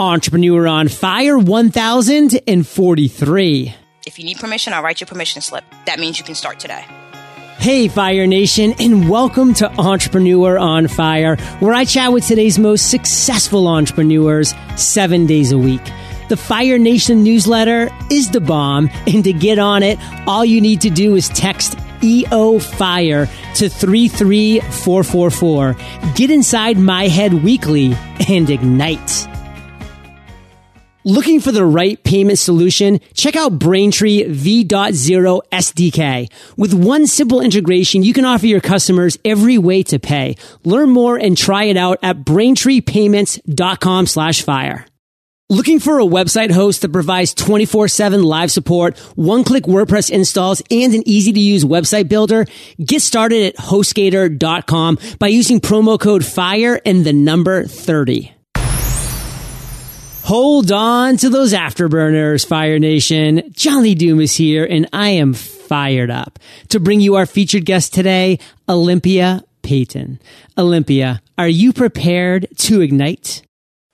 Entrepreneur on Fire 1043. If you need permission, I'll write you a permission slip. That means you can start today. Hey, Fire Nation, and welcome to Entrepreneur on Fire, where I chat with today's most successful entrepreneurs seven days a week. The Fire Nation newsletter is the bomb, and to get on it, all you need to do is text EO Fire to 33444. Get inside my head weekly and ignite. Looking for the right payment solution? Check out Braintree V.0 SDK. With one simple integration, you can offer your customers every way to pay. Learn more and try it out at braintreepayments.com slash fire. Looking for a website host that provides 24-7 live support, one-click WordPress installs, and an easy-to-use website builder? Get started at HostGator.com by using promo code FIRE and the number 30. Hold on to those afterburners, Fire Nation. John Lee Dumas is here, and I am fired up to bring you our featured guest today, Alympia Payton. Alympia, are you prepared to ignite?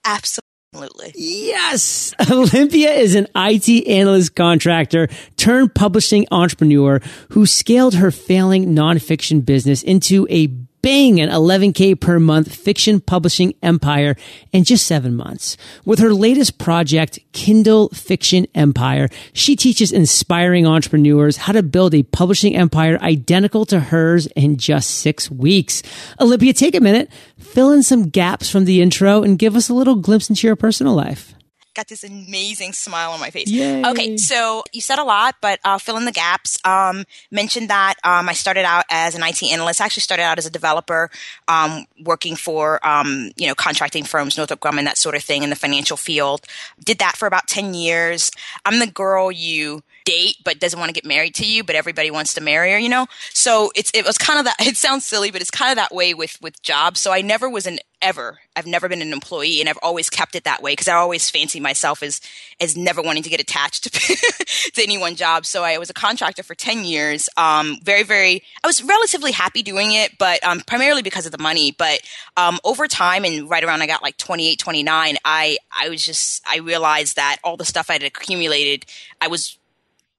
Absolutely. Yes. Alympia is an IT analyst contractor turned publishing entrepreneur who scaled her failing nonfiction business into a bang an 11K per month fiction publishing empire in just seven months. With her latest project, Kindle Fiction Empire, she teaches inspiring entrepreneurs how to build a publishing empire identical to hers in just six weeks. Alympia, take a minute, fill in some gaps from the intro and give us a little glimpse into your personal life got this amazing smile on my face. Yay. Okay, so you said a lot, but I'll fill in the gaps. Um, mentioned that um, I started out as an IT analyst. I actually started out as a developer, um, working for um, you know contracting firms, Northrop Grumman, that sort of thing in the financial field. Did that for about ten years. I'm the girl you date but doesn't want to get married to you but everybody wants to marry her you know? So it's it was kind of that it sounds silly but it's kind of that way with with jobs. So i never was an ever i've never been an employee and i've always kept it that way because i always fancy myself as as never wanting to get attached to, to any one job. So i was a contractor for 10 years um very very i was relatively happy doing it but um primarily because of the money. But um over time and right around i got like 28 29 i i was just i realized that all the stuff i had accumulated i was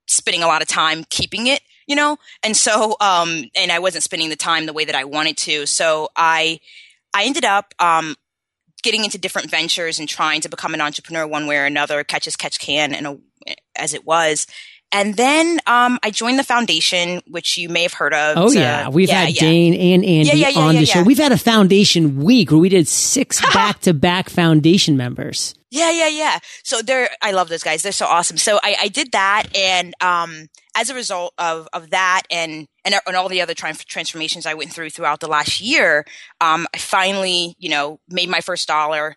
spending a lot of time keeping it, you know? And so, um, and I wasn't spending the time the way that I wanted to. So I, I ended up, um, getting into different ventures and trying to become an entrepreneur one way or another, catch as catch can, and a, as it was. And then um, I joined the foundation, which you may have heard of. Oh, yeah. We've yeah, had yeah. Dane and Andy Yeah, on the show. We've had a foundation week where we did six back to back foundation members. Yeah, yeah, yeah. So they're, I love those guys. They're so awesome. So I, I did that. And, um, as a result of, of that and, and, and all the other tran- transformations I went through throughout the last year, um, I finally, you know, made my first dollar,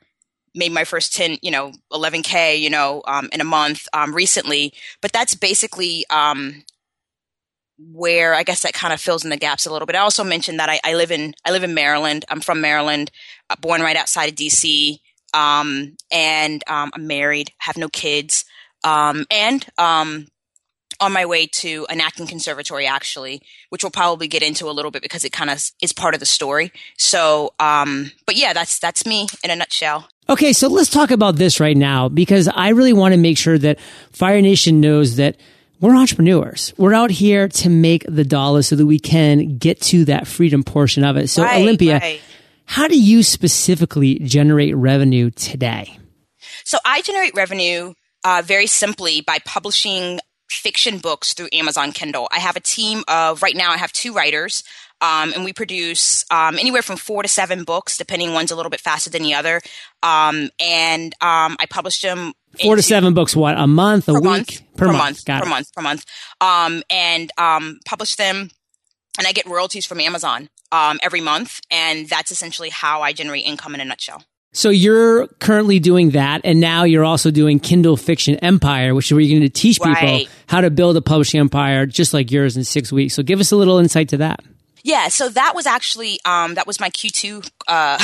made my first 10, you know, 11K, you know, um, in a month, um, recently. But that's basically, um, where I guess that kind of fills in the gaps a little bit. I also mentioned that I, I live in, I live in Maryland. I'm from Maryland, uh, born right outside of DC um, and um, I'm married, have no kids, um, and um, on my way to an acting conservatory, actually, which we'll probably get into a little bit because it kind of is part of the story. So, um, but yeah, that's that's me in a nutshell. Okay, so let's talk about this right now because I really want to make sure that Fire Nation knows that we're entrepreneurs. We're out here to make the dollar so that we can get to that freedom portion of it. So, Right, Alympia, right. how do you specifically generate revenue today? So I generate revenue uh, very simply by publishing fiction books through Amazon Kindle. I have a team of right now. I have two writers. Um, and we produce um, anywhere from four to seven books, depending on one's a little bit faster than the other. Um, and um, I publish them Four to seven books, what, a month, a week? month, per, month, Got per it. month, per month, um, and um, publish them, and I get royalties from Amazon um, every month, and that's essentially how I generate income in a nutshell. So you're currently doing that, and now you're also doing Kindle Fiction Empire, which is where you're going to teach people Right. how to build a publishing empire just like yours in six weeks. So give us a little insight to that. Yeah, so that was actually um, that was my Q two uh,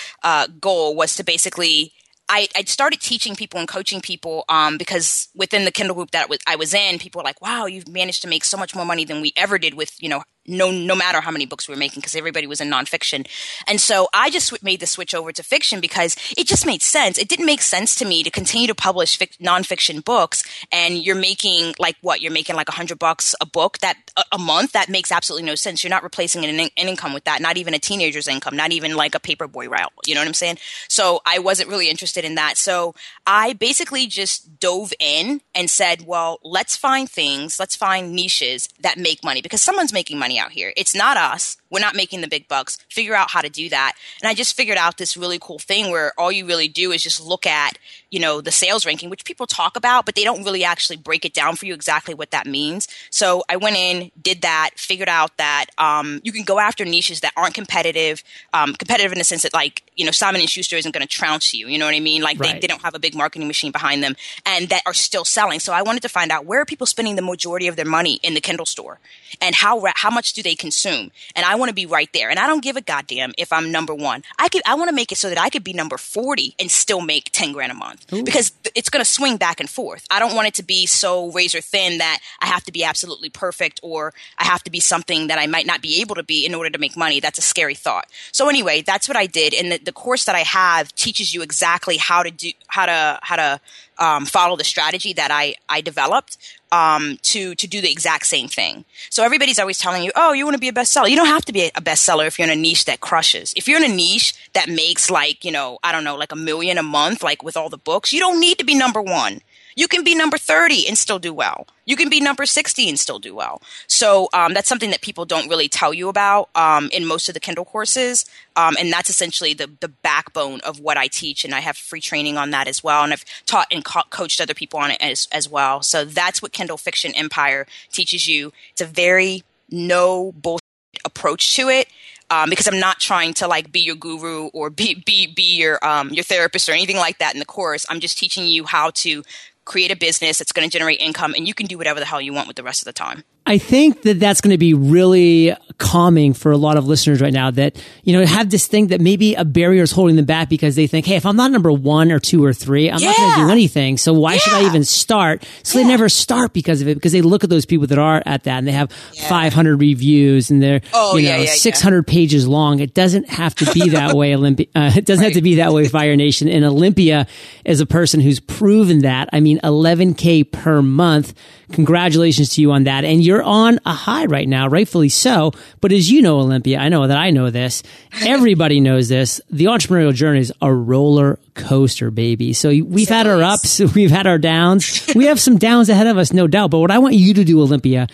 uh, goal was to basically I I started teaching people and coaching people um, because within the Kindle group that I was in, people were like, "Wow, you've managed to make so much more money than we ever did with you know no no matter how many books we were making because everybody was in nonfiction. And so I just made the switch over to fiction because it just made sense. It didn't make sense to me to continue to publish fic- nonfiction books and you're making like what you're making like a hundred bucks a book that a, a, month that makes absolutely no sense. You're not replacing an, an income with that, not even a teenager's income, not even like a paperboy route. You know what I'm saying? So I wasn't really interested in that. So I basically just dove in and said, well, let's find things, let's find niches that make money because someone's making money out here. It's not us. We're not making the big bucks. Figure out how to do that. And I just figured out this really cool thing where all you really do is just look at, you know, the sales ranking, which people talk about, but they don't really actually break it down for you exactly what that means. So I went in, did that, figured out that um, you can go after niches that aren't competitive, um, competitive in the sense that like, you know, Simon and Schuster isn't going to trounce you. You know what I mean? Like right. they, they don't have a big marketing machine behind them and that are still selling. So I wanted to find out where are people spending the majority of their money in the Kindle store and how, how much do they consume? And I want to be right there. And I don't give a goddamn if I'm number one. I could, I want to make it so that I could be number 40 and still make 10 grand a month Ooh. because it's going to swing back and forth. I don't want it to be so razor thin that I have to be absolutely perfect or I have to be something that I might not be able to be in order to make money. That's a scary thought. So anyway, that's what I did. And the, the course that I have teaches you exactly how to do, how to, how to, um, follow the strategy that I, I developed um, to to do the exact same thing. So everybody's always telling you, "Oh, you want to be a bestseller." You don't have to be a bestseller if you're in a niche that crushes. If you're in a niche that makes like you know, I don't know, like a million a month, like with all the books, you don't need to be number one. You can be number 30 and still do well. You can be number 60 and still do well. So um, that's something that people don't really tell you about um, in most of the Kindle courses. Um, and that's essentially the, the backbone of what I teach. And I have free training on that as well. And I've taught and co- coached other people on it as, as well. So that's what Kindle Fiction Empire teaches you. It's a very no bullshit approach to it. Um, because I'm not trying to like be your guru or be be be your um, your therapist or anything like that in the course. I'm just teaching you how to create a business that's going to generate income, and you can do whatever the hell you want with the rest of the time. I think that that's going to be really calming for a lot of listeners right now that, you know, have this thing that maybe a barrier is holding them back because they think, hey, if I'm not number one or two or three, I'm yeah. not going to do anything. So why yeah. should I even start? So yeah. they never start because of it, because they look at those people that are at that and they have 500 reviews and they're, oh, you know, 600 pages long. It doesn't have to be that way, Alympia. Uh, it doesn't right. have to be that way, Fire Nation. And Alympia is a person who's proven that. I mean, 11K per month. Congratulations to you on that. And you're you're on a high right now, rightfully so. But as you know, Alympia, I know that I know this. Everybody knows this. The entrepreneurial journey is a roller coaster, baby. So we've had our ups, we've had our downs. we have some downs ahead of us, no doubt. But what I want you to do, Alympia,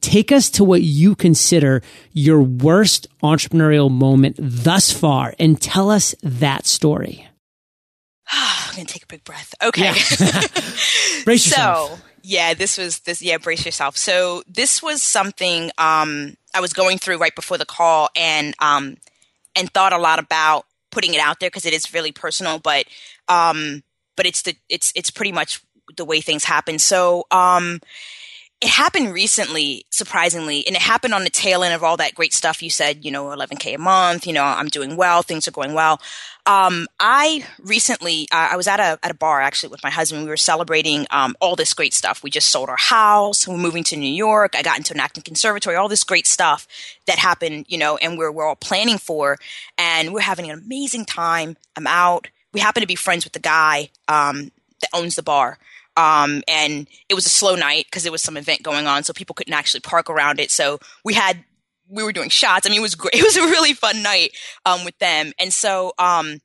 take us to what you consider your worst entrepreneurial moment thus far and tell us that story. I'm going to take a big breath. Okay. Yeah. Brace yourself. So, yeah, this was this. Yeah, brace yourself. So this was something um, I was going through right before the call, and um, and thought a lot about putting it out there because it is really personal. But um, but it's the it's it's pretty much the way things happen. So um, it happened recently, surprisingly, and it happened on the tail end of all that great stuff you said. You know, 11k a month. You know, I'm doing well. Things are going well. Um, I recently, uh, I was at a at a bar actually with my husband. We were celebrating um, all this great stuff. We just sold our house. We're moving to New York. I got into an acting conservatory. All this great stuff that happened, you know, and we're we're all planning for, and we're having an amazing time. I'm out. We happen to be friends with the guy um, that owns the bar. Um, and it was a slow night because there was some event going on, so people couldn't actually park around it. So we had we were doing shots. I mean, it was great. It was a really fun night um, with them, and so um,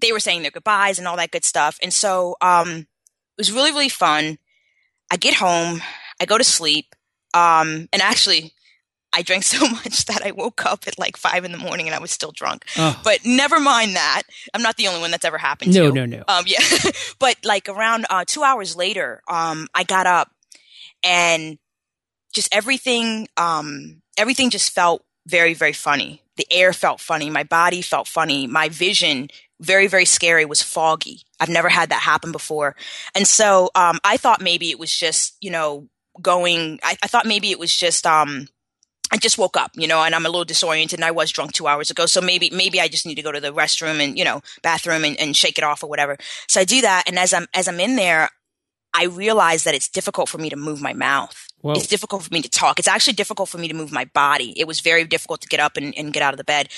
they were saying their goodbyes and all that good stuff. And so um, it was really really fun. I get home, I go to sleep, um, and actually I drank so much that I woke up at like five in the morning and I was still drunk. Oh. But never mind that. I'm not the only one that's ever happened no, to. No, no, no. Um, yeah. but like around uh, two hours later, um, I got up and just everything, um, everything just felt very, very funny. The air felt funny. My body felt funny. My vision, very, very scary, was foggy. I've never had that happen before. And so um, I thought maybe it was just, you know, going, I, I thought maybe it was just, um, I just woke up, you know, and I'm a little disoriented and I was drunk two hours ago. So maybe, maybe I just need to go to the restroom and, you know, bathroom and, and shake it off or whatever. So I do that. And as I'm, as I'm in there, I realize that it's difficult for me to move my mouth. Whoa. It's difficult for me to talk. It's actually difficult for me to move my body. It was very difficult to get up and, and get out of the bed.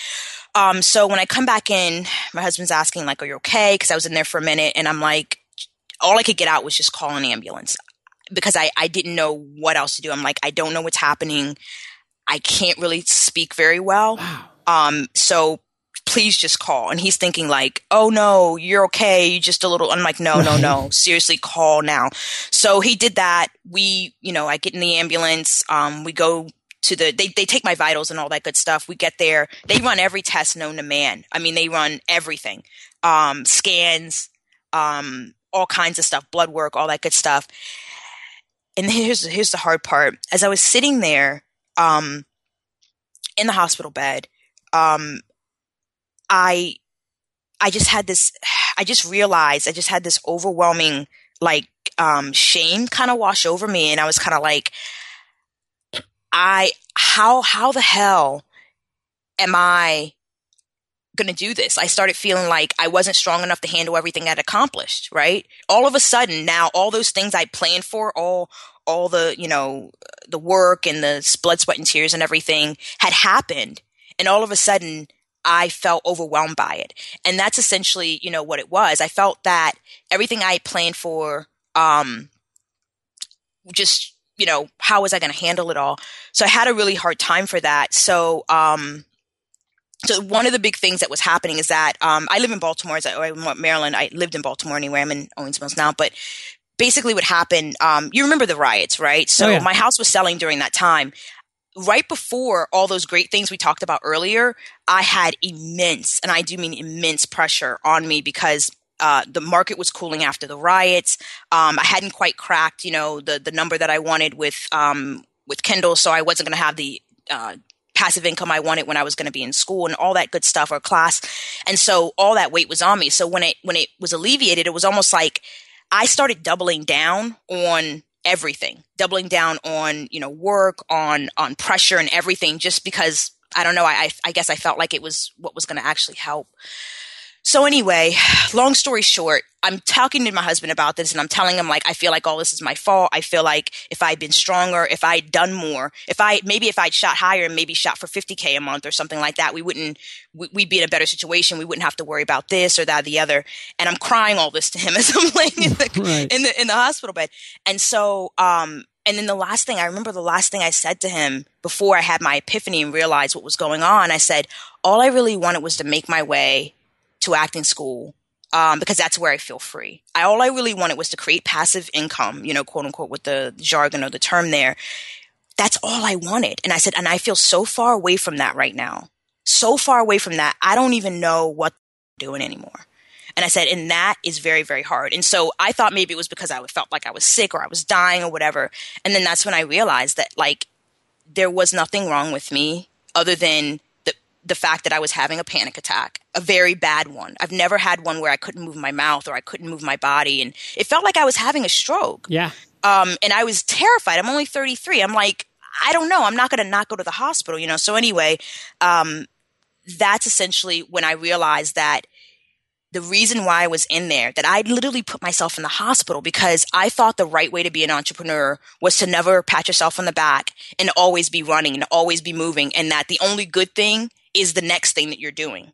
Um, so when I come back in, my husband's asking like, "Are you okay?" Because I was in there for a minute, and I'm like, all I could get out was just call an ambulance because I I didn't know what else to do. I'm like, I don't know what's happening. I can't really speak very well. Wow. Um, so please just call. And he's thinking like, oh no, you're okay. You just a little, I'm like, no, no, no, seriously call now. So he did that. We, you know, I get in the ambulance. Um, we go to the, they, they take my vitals and all that good stuff. We get there. They run every test known to man. I mean, they run everything. Um, scans, um, all kinds of stuff, blood work, all that good stuff. And here's, here's the hard part. As I was sitting there, um, in the hospital bed, um, I I just had this I just realized I just had this overwhelming like um shame kind of wash over me and I was kind of like I how how the hell am I going to do this? I started feeling like I wasn't strong enough to handle everything I'd accomplished, right? All of a sudden now all those things I planned for all all the, you know, the work and the blood, sweat and tears and everything had happened and all of a sudden I felt overwhelmed by it. And that's essentially, you know, what it was. I felt that everything I had planned for, um, just, you know, how was I going to handle it all? So I had a really hard time for that. So, um, so one of the big things that was happening is that um, I live in Baltimore, I, Maryland. I lived in Baltimore anyway. I'm in Owings Mills now, but basically, what happened? Um, you remember the riots, right? So oh, yeah. my house was selling during that time right before all those great things we talked about earlier, I had immense, and I do mean immense pressure on me because uh, the market was cooling after the riots. Um, I hadn't quite cracked, you know, the the number that I wanted with um, with Kindle, so I wasn't going to have the uh, passive income I wanted when I was going to be in school and all that good stuff or class. And so all that weight was on me. So when it when it was alleviated, it was almost like I started doubling down on everything, doubling down on, you know, work, on, on pressure and everything just because I don't know. I, I guess I felt like it was what was going to actually help. So anyway, long story short, I'm talking to my husband about this and I'm telling him like I feel like all this is my fault. I feel like if I'd been stronger, if I'd done more, if I maybe if I'd shot higher and maybe shot for 50k a month or something like that, we wouldn't we'd be in a better situation. We wouldn't have to worry about this or that or the other. And I'm crying all this to him as I'm laying in the Right. in the in the hospital bed. And so um and then the last thing I remember the last thing I said to him before I had my epiphany and realized what was going on, I said, all I really wanted was to make my way to acting school um, because that's where I feel free. I, all I really wanted was to create passive income, you know, quote unquote, with the jargon or the term there. That's all I wanted. And I said, and I feel so far away from that right now. So far away from that. I don't even know what I'm doing anymore. And I said, and that is very, very hard. And so I thought maybe it was because I felt like I was sick or I was dying or whatever. And then that's when I realized that like there was nothing wrong with me other than the fact that I was having a panic attack, a very bad one. I've never had one where I couldn't move my mouth or I couldn't move my body, and it felt like I was having a stroke. Yeah. Um, and I was terrified. I'm only 33. I'm like, I don't know. I'm not going to not go to the hospital, you know. So anyway, um, that's essentially when I realized that the reason why I was in there, that I literally put myself in the hospital because I thought the right way to be an entrepreneur was to never pat yourself on the back and always be running and always be moving, and that the only good thing is the next thing that you're doing.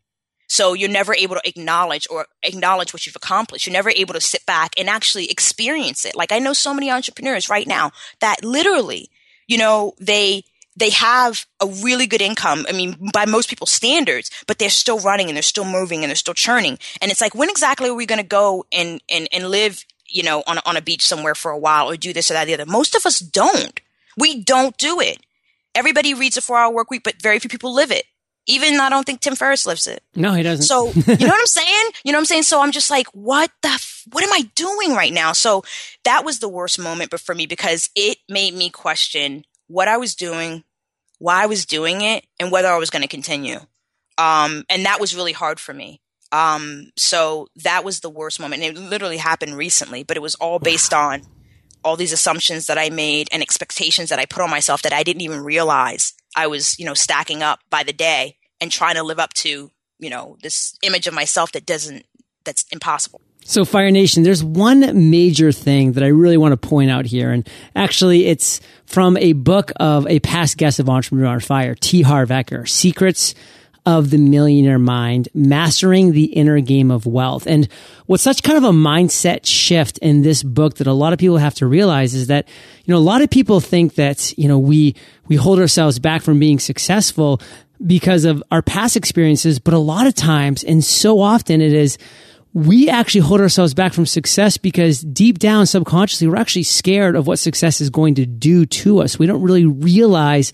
So you're never able to acknowledge or acknowledge what you've accomplished. You're never able to sit back and actually experience it. Like I know so many entrepreneurs right now that literally, you know, they they have a really good income. I mean, by most people's standards, but they're still running and they're still moving and they're still churning. And it's like, when exactly are we going to go and, and, and live, you know, on on a beach somewhere for a while or do this or that or the other? Most of us don't. We don't do it. Everybody reads a four hour work week, but very few people live it. Even I don't think Tim Ferriss lives it. No, he doesn't. So, you know what I'm saying? You know what I'm saying? So I'm just like, what the, f- what am I doing right now? So that was the worst moment but for me because it made me question what I was doing, why I was doing it, and whether I was going to continue. Um, and that was really hard for me. Um, so that was the worst moment. And it literally happened recently, but it was all based on all these assumptions that I made and expectations that I put on myself that I didn't even realize I was, you know, stacking up by the day and trying to live up to, you know, this image of myself that doesn't, that's impossible. So, Fire Nation, there's one major thing that I really want to point out here. And actually, it's from a book of a past guest of Entrepreneur on Fire, T. Harv Eker, Secrets of the Millionaire Mind, Mastering the Inner Game of Wealth. And what's such kind of a mindset shift in this book that a lot of people have to realize is that, you know, a lot of people think that, you know, we, we hold ourselves back from being successful because of our past experiences. But a lot of times, and so often it is, we actually hold ourselves back from success because deep down subconsciously, we're actually scared of what success is going to do to us. We don't really realize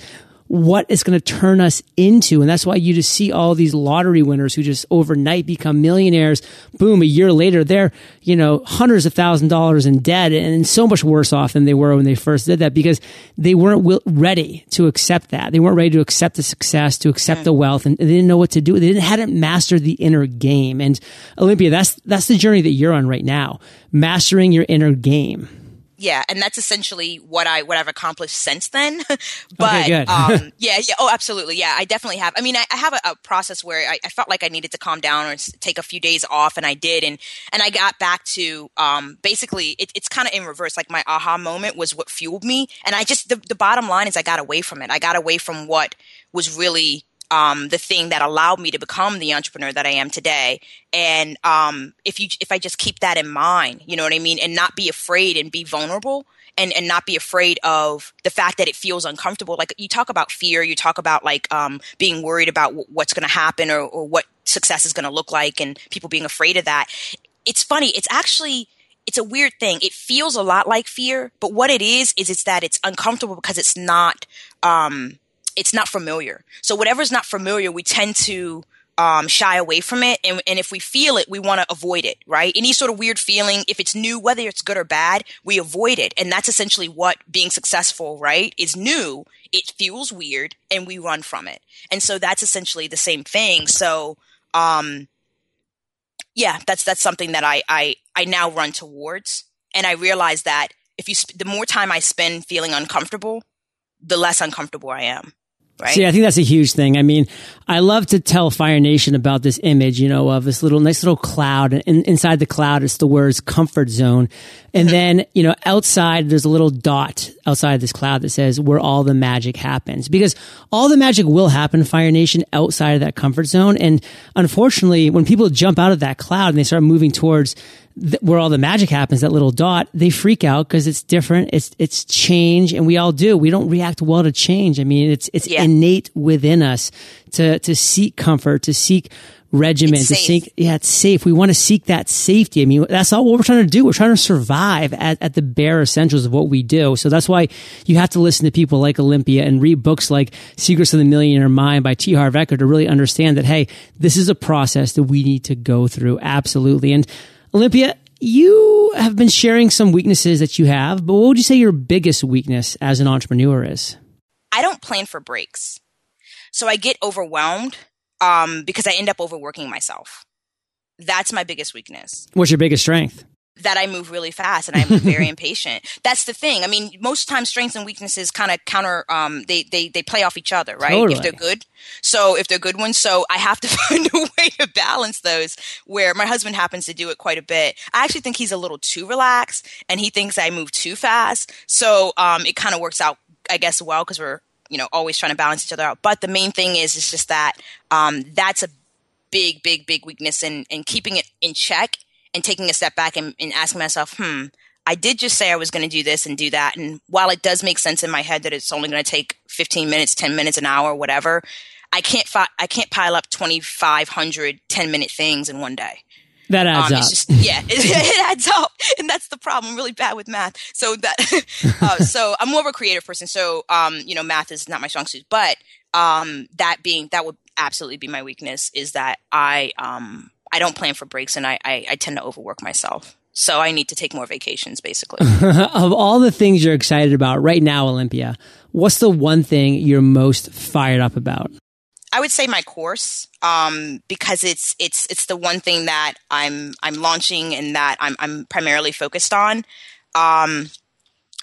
what it's going to turn us into. And that's why you just see all these lottery winners who just overnight become millionaires. Boom, a year later, they're, you know, hundreds of thousand dollars in debt and so much worse off than they were when they first did that because they weren't ready to accept that. They weren't ready to accept the success, to accept the wealth, and they didn't know what to do. They didn't, hadn't mastered the inner game. And Alympia, that's, that's the journey that you're on right now, mastering your inner game yeah, and that's essentially what I what I've accomplished since then. but okay, um, yeah, yeah, oh, absolutely, yeah, I definitely have. I mean, I, I have a, a, process where I, I, felt like I needed to calm down or take a few days off, and I did, and and I got back to um, basically it, it's kind of in reverse. Like my aha moment was what fueled me, and I just the, the bottom line is I got away from it. I got away from what was really um, the thing that allowed me to become the entrepreneur that I am today. And um, if you if I just keep that in mind, you know what I mean, and not be afraid and be vulnerable. And, and not be afraid of the fact that it feels uncomfortable. Like you talk about fear, you talk about like um, being worried about w- what's going to happen or, or what success is going to look like, and people being afraid of that. It's funny. It's actually it's a weird thing. It feels a lot like fear, but what it is is it's that it's uncomfortable because it's not um, it's not familiar. So whatever's not familiar, we tend to um, shy away from it. And, and if we feel it, we want to avoid it, right? Any sort of weird feeling, if it's new, whether it's good or bad, we avoid it. And that's essentially what being successful, right, is new. It feels weird and we run from it. And so that's essentially the same thing. So, um, yeah, that's, that's something that I, I, I now run towards. And I realize that if you, sp- the more time I spend feeling uncomfortable, the less uncomfortable I am. Right. See, I think that's a huge thing. I mean, I love to tell Fire Nation about this image, you know, of this little nice little cloud, and inside the cloud it's the words comfort zone, and then you know outside there's a little dot outside this cloud that says where all the magic happens, because all the magic will happen, Fire Nation, outside of that comfort zone, and unfortunately, when people jump out of that cloud and they start moving towards th- where all the magic happens, that little dot, they freak out because it's different. It's, it's change and we all do. We don't react well to change. I mean, it's, it's yeah. innate within us to, to seek comfort, to seek regimen, to seek, yeah, it's safe. We want to seek that safety. I mean, that's all what we're trying to do. We're trying to survive at, at the bare essentials of what we do. So that's why you have to listen to people like Alympia and read books like Secrets of the Millionaire Mind by T. Harv Eker to really understand that, hey, this is a process that we need to go through. Absolutely. And Alympia, you have been sharing some weaknesses that you have, but what would you say your biggest weakness as an entrepreneur is? I don't plan for breaks. So I get overwhelmed um, because I end up overworking myself. That's my biggest weakness. What's your biggest strength? that I move really fast and I'm very impatient. That's the thing. I mean, most times strengths and weaknesses kind of counter, um, they, they, they play off each other, right? Totally. If they're good. So if they're good ones. So I have to find a way to balance those where my husband happens to do it quite a bit. I actually think he's a little too relaxed and he thinks I move too fast. So, um, it kind of works out, I guess, well, because we're, you know, always trying to balance each other out. But the main thing is, is just that, um, that's a big, big, big weakness and, and keeping it in check and taking a step back and, and asking myself, hmm, I did just say I was going to do this and do that. And while it does make sense in my head that it's only going to take 15 minutes, 10 minutes, an hour, whatever, I can't fi- I can't pile up 2,500 10 minute things in one day. That adds um, up. Just, yeah, it, it, adds up, and that's the problem. I'm really bad with math, so that uh, so I'm more of a creative person. So um, you know, math is not my strong suit, but um, that being that would absolutely be my weakness is that I um I don't plan for breaks and I, I, I tend to overwork myself. So I need to take more vacations, basically. of all the things you're excited about right now, Alympia, what's the one thing you're most fired up about? I would say my course, um, because it's it's it's the one thing that I'm I'm launching and that I'm I'm primarily focused on. Um,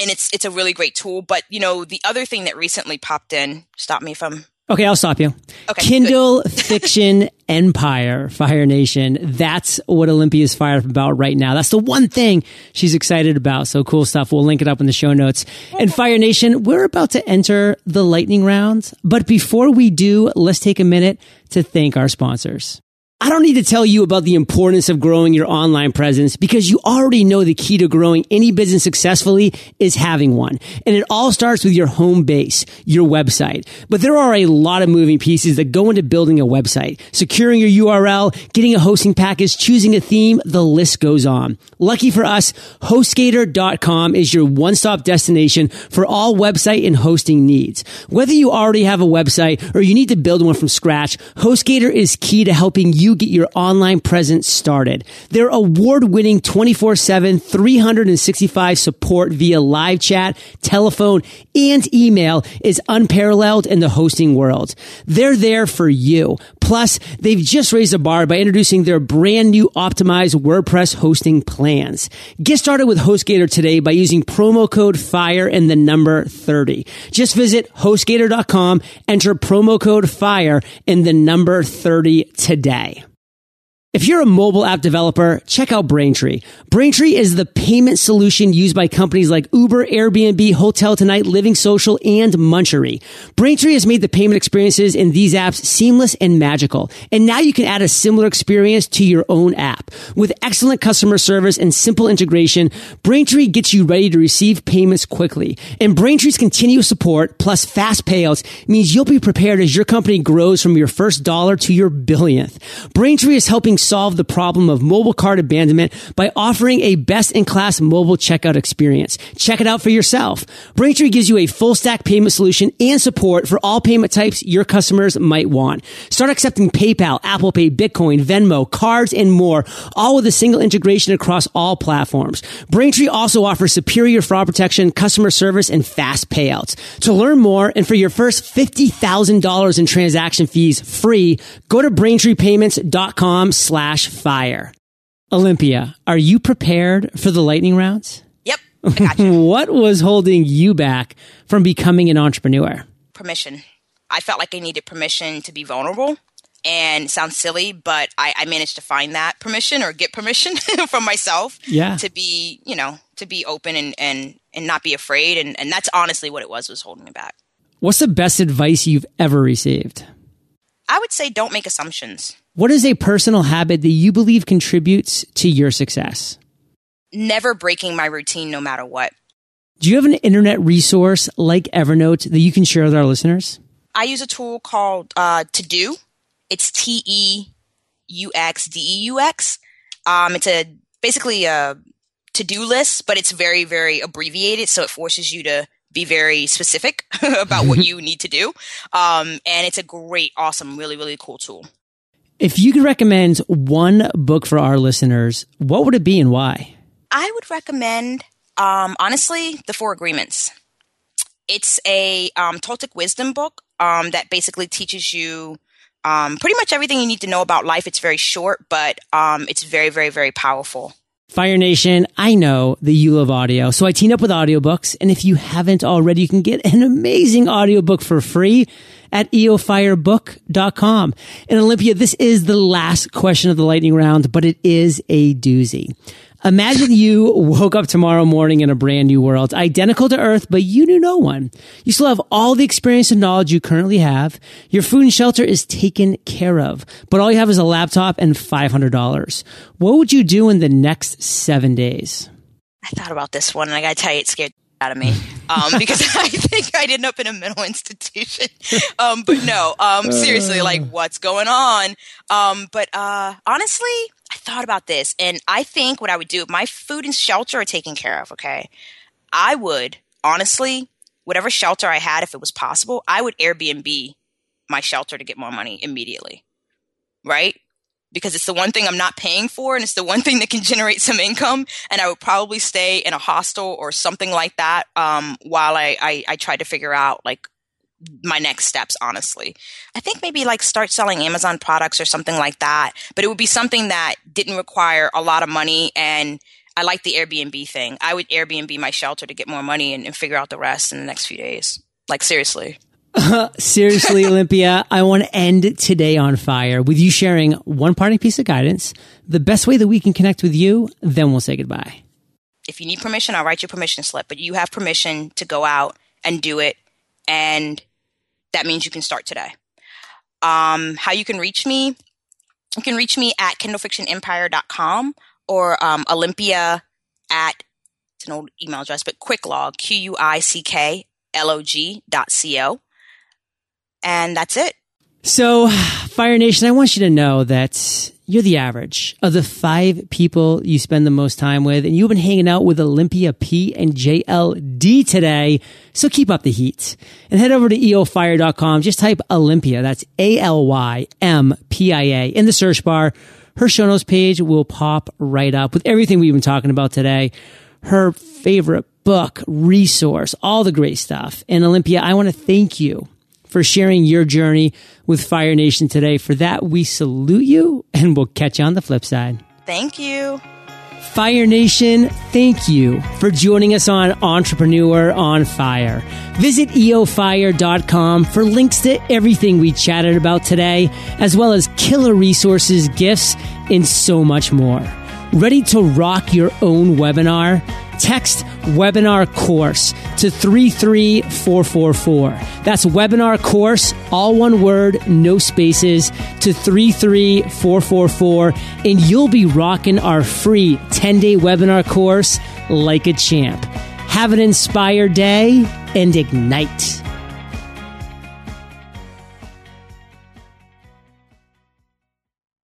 and it's it's a really great tool. But you know, the other thing that recently popped in, stop me if I'm Okay, I'll stop you. Okay, Kindle Fiction Empire, Fire Nation. That's what Alympia's fired up about right now. That's the one thing she's excited about. So cool stuff. We'll link it up in the show notes. And Fire Nation, we're about to enter the lightning round. But before we do, let's take a minute to thank our sponsors. I don't need to tell you about the importance of growing your online presence because you already know the key to growing any business successfully is having one. And it all starts with your home base, your website. But there are a lot of moving pieces that go into building a website, securing your URL, getting a hosting package, choosing a theme, the list goes on. Lucky for us, HostGator.com is your one-stop destination for all website and hosting needs. Whether you already have a website or you need to build one from scratch, HostGator is key to helping you get your online presence started. Their award-winning 24-7, 365 support via live chat, telephone, and email is unparalleled in the hosting world. They're there for you. Plus, they've just raised the bar by introducing their brand new optimized WordPress hosting plans. Get started with HostGator today by using promo code FIRE and the number 30. Just visit HostGator.com, enter promo code FIRE and the number 30 today. If you're a mobile app developer, check out Braintree. Braintree is the payment solution used by companies like Uber, Airbnb, Hotel Tonight, Living Social, and Munchery. Braintree has made the payment experiences in these apps seamless and magical. And now you can add a similar experience to your own app. With excellent customer service and simple integration, Braintree gets you ready to receive payments quickly. And Braintree's continuous support plus fast payouts means you'll be prepared as your company grows from your first dollar to your billionth. Braintree is helping solve the problem of mobile cart abandonment by offering a best-in-class mobile checkout experience. Check it out for yourself. Braintree gives you a full stack payment solution and support for all payment types your customers might want. Start accepting PayPal, Apple Pay, Bitcoin, Venmo, cards, and more, all with a single integration across all platforms. Braintree also offers superior fraud protection, customer service, and fast payouts. To learn more and for your first $50,000 in transaction fees free, go to braintreepayments.com fire. Alympia, are you prepared for the lightning rounds? Yep. What was holding you back from becoming an entrepreneur? permission. I felt like I needed permission to be vulnerable. And sounds silly, but I, I managed to find that permission or get permission from myself Yeah. to be, you know, to be open and, and, and not be afraid. And, and that's honestly what it was, was holding me back. What's the best advice you've ever received? I would say don't make assumptions. What is a personal habit that you believe contributes to your success? Never breaking my routine no matter what. Do you have an internet resource like Evernote that you can share with our listeners? I use a tool called uh, TeuxDeux. It's T E U X D E U X. Um, it's a basically a to do list, but it's very very abbreviated, so it forces you to be very specific about what you need to do. Um, and it's a great, awesome, really really cool tool. If you could recommend one book for our listeners, what would it be and why? I would recommend, um, honestly, The Four Agreements. It's a um, Toltec wisdom book um, that basically teaches you um, pretty much everything you need to know about life. It's very short, but um, it's very, very, very powerful. Fire Nation, I know that you love audio, so I teamed up with audiobooks. And if you haven't already, you can get an amazing audiobook for free at eofirebook.com. And Alympia, this is the last question of the lightning round, but it is a doozy. Imagine you woke up tomorrow morning in a brand new world, identical to Earth, but you knew no one. You still have all the experience and knowledge you currently have. Your food and shelter is taken care of, but all you have is a laptop and $500. What would you do in the next seven days? I thought about this one, and I gotta tell you, it scared out of me um, because I think I'd end up in a mental institution. Um, but no, um, seriously, like what's going on? Um, but uh, honestly, I thought about this, and I think what I would do if my food and shelter are taken care of. Okay, I would honestly, whatever shelter I had, if it was possible, I would Airbnb my shelter to get more money immediately. Right? because it's the one thing I'm not paying for and it's the one thing that can generate some income. And I would probably stay in a hostel or something like that um, while I, I, I tried to figure out like my next steps, honestly. I think maybe like start selling Amazon products or something like that. But it would be something that didn't require a lot of money and I like the Airbnb thing. I would Airbnb my shelter to get more money and, and figure out the rest in the next few days. Like seriously. Seriously, Alympia, I want to end today on fire with you sharing one parting piece of guidance, the best way that we can connect with you, then we'll say goodbye. If you need permission, I'll write you a permission slip, but you have permission to go out and do it. And that means you can start today. Um, how you can reach me? You can reach me at kindlefictionempire.com or um, Alympia at, it's an old email address, but quicklog, Q U I C K L O G dot C O. And that's it. So, Fire Nation, I want you to know that you're the average of the five people you spend the most time with, and you've been hanging out with Alympia P and JLD today. So keep up the heat and head over to eofire.com. Just type Alympia. That's A-L-Y-M-P-I-A in the search bar. Her show notes page will pop right up with everything we've been talking about today. Her favorite book, resource, all the great stuff. And Alympia, I want to thank you for sharing your journey with Fire Nation today. For that, we salute you and we'll catch you on the flip side. Thank you. Fire Nation, thank you for joining us on Entrepreneur on Fire. Visit eofire.com for links to everything we chatted about today, as well as killer resources, gifts, and so much more. Ready to rock your own webinar? Text webinar course to 33444. That's webinar course, all one word, no spaces, to 33444. And you'll be rocking our free 10 day webinar course like a champ. Have an inspired day and ignite.